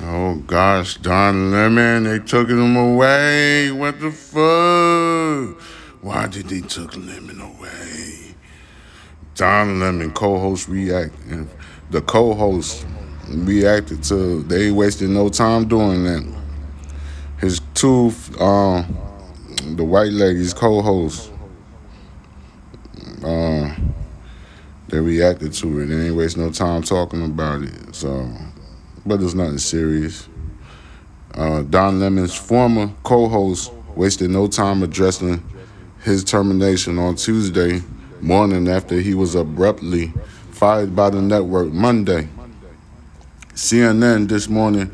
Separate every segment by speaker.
Speaker 1: Oh gosh, Don Lemon, they took him away. What the fuck? Why did they took Lemon away? Don Lemon, co-host react, and the co-host reacted to. They wasted no time doing that. His two, um, the white lady's co-host, uh, they reacted to it. They ain't waste no time talking about it. So, but it's nothing serious. Uh, Don Lemon's former co-host wasted no time addressing his termination on Tuesday morning after he was abruptly fired by the network Monday. CNN this morning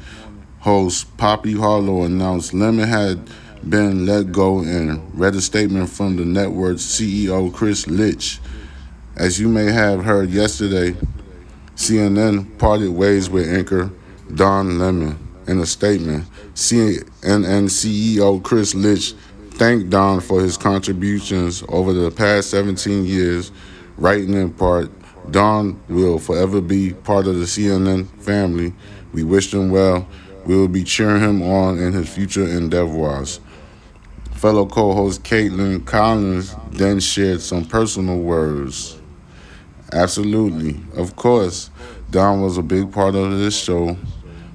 Speaker 1: host Poppy Harlow announced Lemon had been let go and read a statement from the network's CEO Chris Licht as you may have heard yesterday, CNN parted ways with anchor Don Lemon. In a statement, CNN CEO Chris Licht thanked Don for his contributions over the past 17 years, writing in part, Don will forever be part of the CNN family. We wish him well. We will be cheering him on in his future endeavors. Fellow co host Kaitlan Collins then shared some personal words. Absolutely. Of course, Don was a big part of this show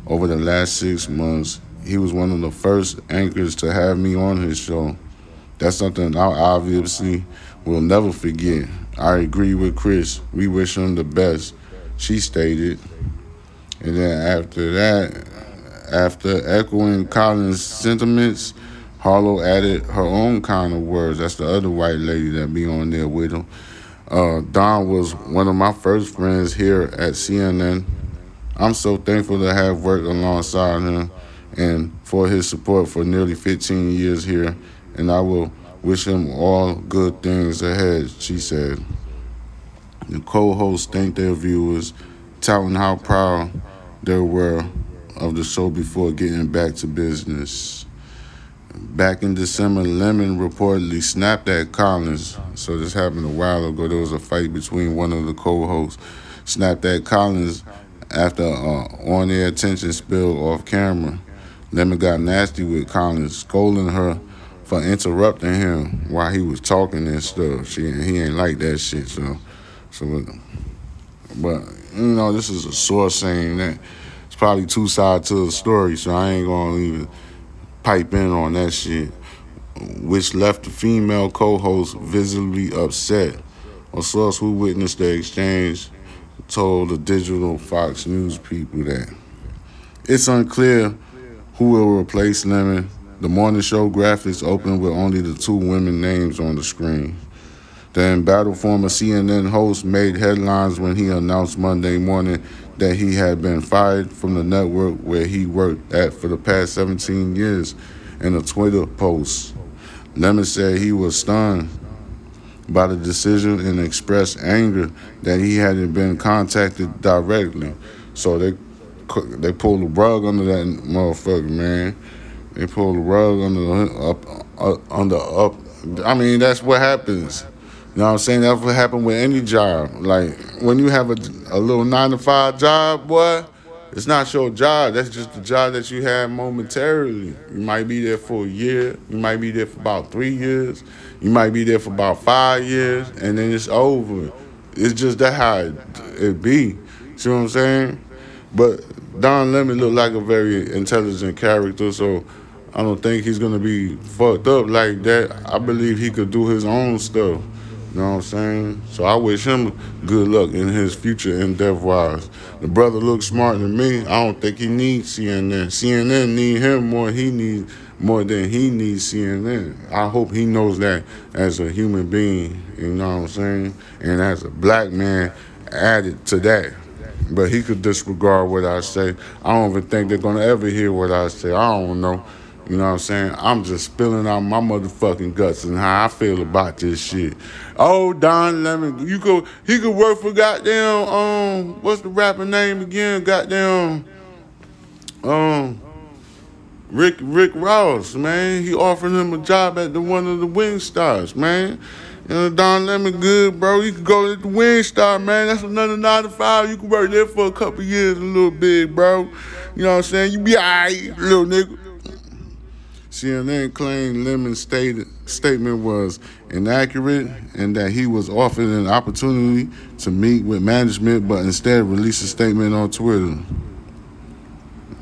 Speaker 1: over the last six months. He was one of the first anchors to have me on his show. That's something I obviously will never forget. I agree with Chris. We wish him the best, she stated. And then after that, after echoing Collins' sentiments, Harlow added her own kind of words. That's the other white lady that be on there with him. Uh, Don was one of my first friends here at CNN. I'm so thankful to have worked alongside him and for his support for nearly 15 years here, and I will wish him all good things ahead, she said. The co hosts thanked their viewers, touting how proud they were of the show before getting back to business. Back in December, Lemon reportedly snapped at Collins. So this happened a while ago. There was a fight between one of the co-hosts. Snapped at Collins after uh, on-air attention spilled off camera. Lemon got nasty with Collins, scolding her for interrupting him while he was talking and stuff. She he ain't like that shit. So, so, but you know, this is a source saying that it's probably two sides to the story. So I ain't gonna even pipe in on that shit, which left the female co host visibly upset. A source who witnessed the exchange told the digital Fox News people that it's unclear who will replace Lemon. The morning show graphics opened with only the two women names on the screen. The embattled former CNN host made headlines when he announced Monday morning that he had been fired from the network where he worked at for the past 17 years in a Twitter post. Lemon said he was stunned by the decision and expressed anger that he hadn't been contacted directly. So they they pulled the rug under that motherfucker, man. They pulled the rug under the up, up under up. I mean, that's what happens. You know what I'm saying? That's what happened with any job. Like when you have a, a little nine to five job, boy, it's not your job. That's just the job that you have momentarily. You might be there for a year. You might be there for about three years. You might be there for about five years, and then it's over. It's just that how it, it be. See what I'm saying? But Don Lemon looked like a very intelligent character, so I don't think he's gonna be fucked up like that. I believe he could do his own stuff. You know what I'm saying? So I wish him good luck in his future endeavors. The brother looks smarter than me. I don't think he needs CNN. CNN need him more. He needs more than he needs CNN. I hope he knows that as a human being. You know what I'm saying? And as a black man, added to that. But he could disregard what I say. I don't even think they're gonna ever hear what I say. I don't know. You know what I'm saying? I'm just spilling out my motherfucking guts and how I feel about this shit. Oh, Don Lemon, you could he could work for goddamn um what's the rapper name again? Goddamn um Rick Rick Ross, man. He offered him a job at the one of the Wing Stars, man. You know, Don Lemon good, bro. You can go to the Wing Star, man. That's another nine to five. You can work there for a couple years, a little bit, bro. You know what I'm saying? You be alright, little nigga. CNN claimed Lemon's statement was inaccurate and that he was offered an opportunity to meet with management, but instead released a statement on Twitter.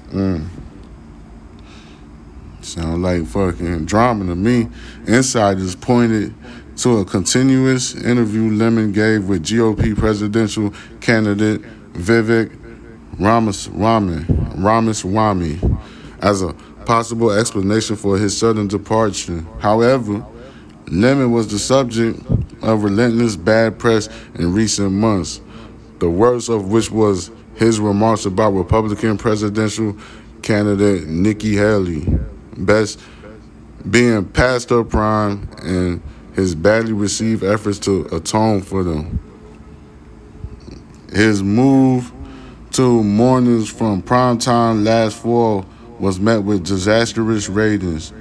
Speaker 1: Mm. Sound like fucking drama to me. Insiders pointed to a continuous interview Lemon gave with GOP presidential candidate Vivek Ramaswamy, Ramaswamy as a possible explanation for his sudden departure. However, Lemon was the subject of relentless bad press in recent months, the worst of which was his remarks about Republican presidential candidate Nikki Haley, best being past her prime and his badly received efforts to atone for them. His move to mornings from primetime last fall was met with disastrous ratings.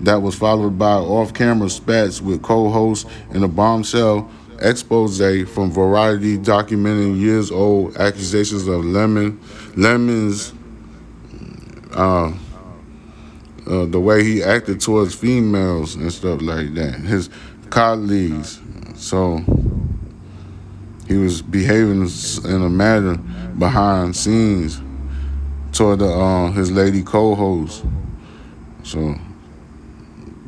Speaker 1: That was followed by off camera spats with co hosts and a bombshell expose from Variety documenting years old accusations of Lemon, Lemon's, uh, uh, the way he acted towards females and stuff like that, his colleagues. So he was behaving in a manner behind scenes toward the uh, his lady co-host. So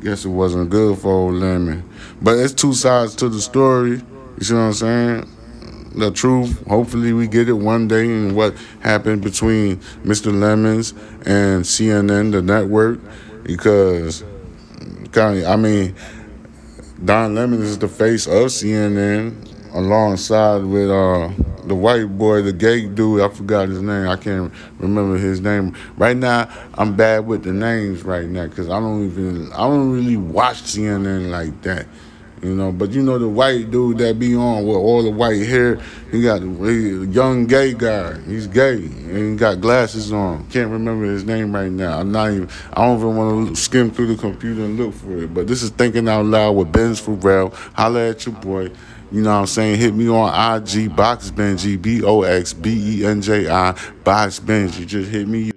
Speaker 1: guess it wasn't good for old Lemon. But it's two sides to the story. You see what I'm saying? The truth. Hopefully we get it one day and what happened between Mr. Lemons and CNN, the network, because kind of, I mean, Don Lemon is the face of CNN alongside with uh the white boy, the gay dude, I forgot his name. I can't remember his name. Right now, I'm bad with the names right now because I don't even, I don't really watch CNN like that. You know, but you know the white dude that be on with all the white hair, he got a young gay guy. He's gay and he got glasses on. Can't remember his name right now. I'm not even. I don't even want to skim through the computer and look for it. But this is thinking out loud with Benz Farel. Holla at your boy. You know what I'm saying? Hit me on IG, Box Benji, B O X B E N J I, Box Benji. Just hit me.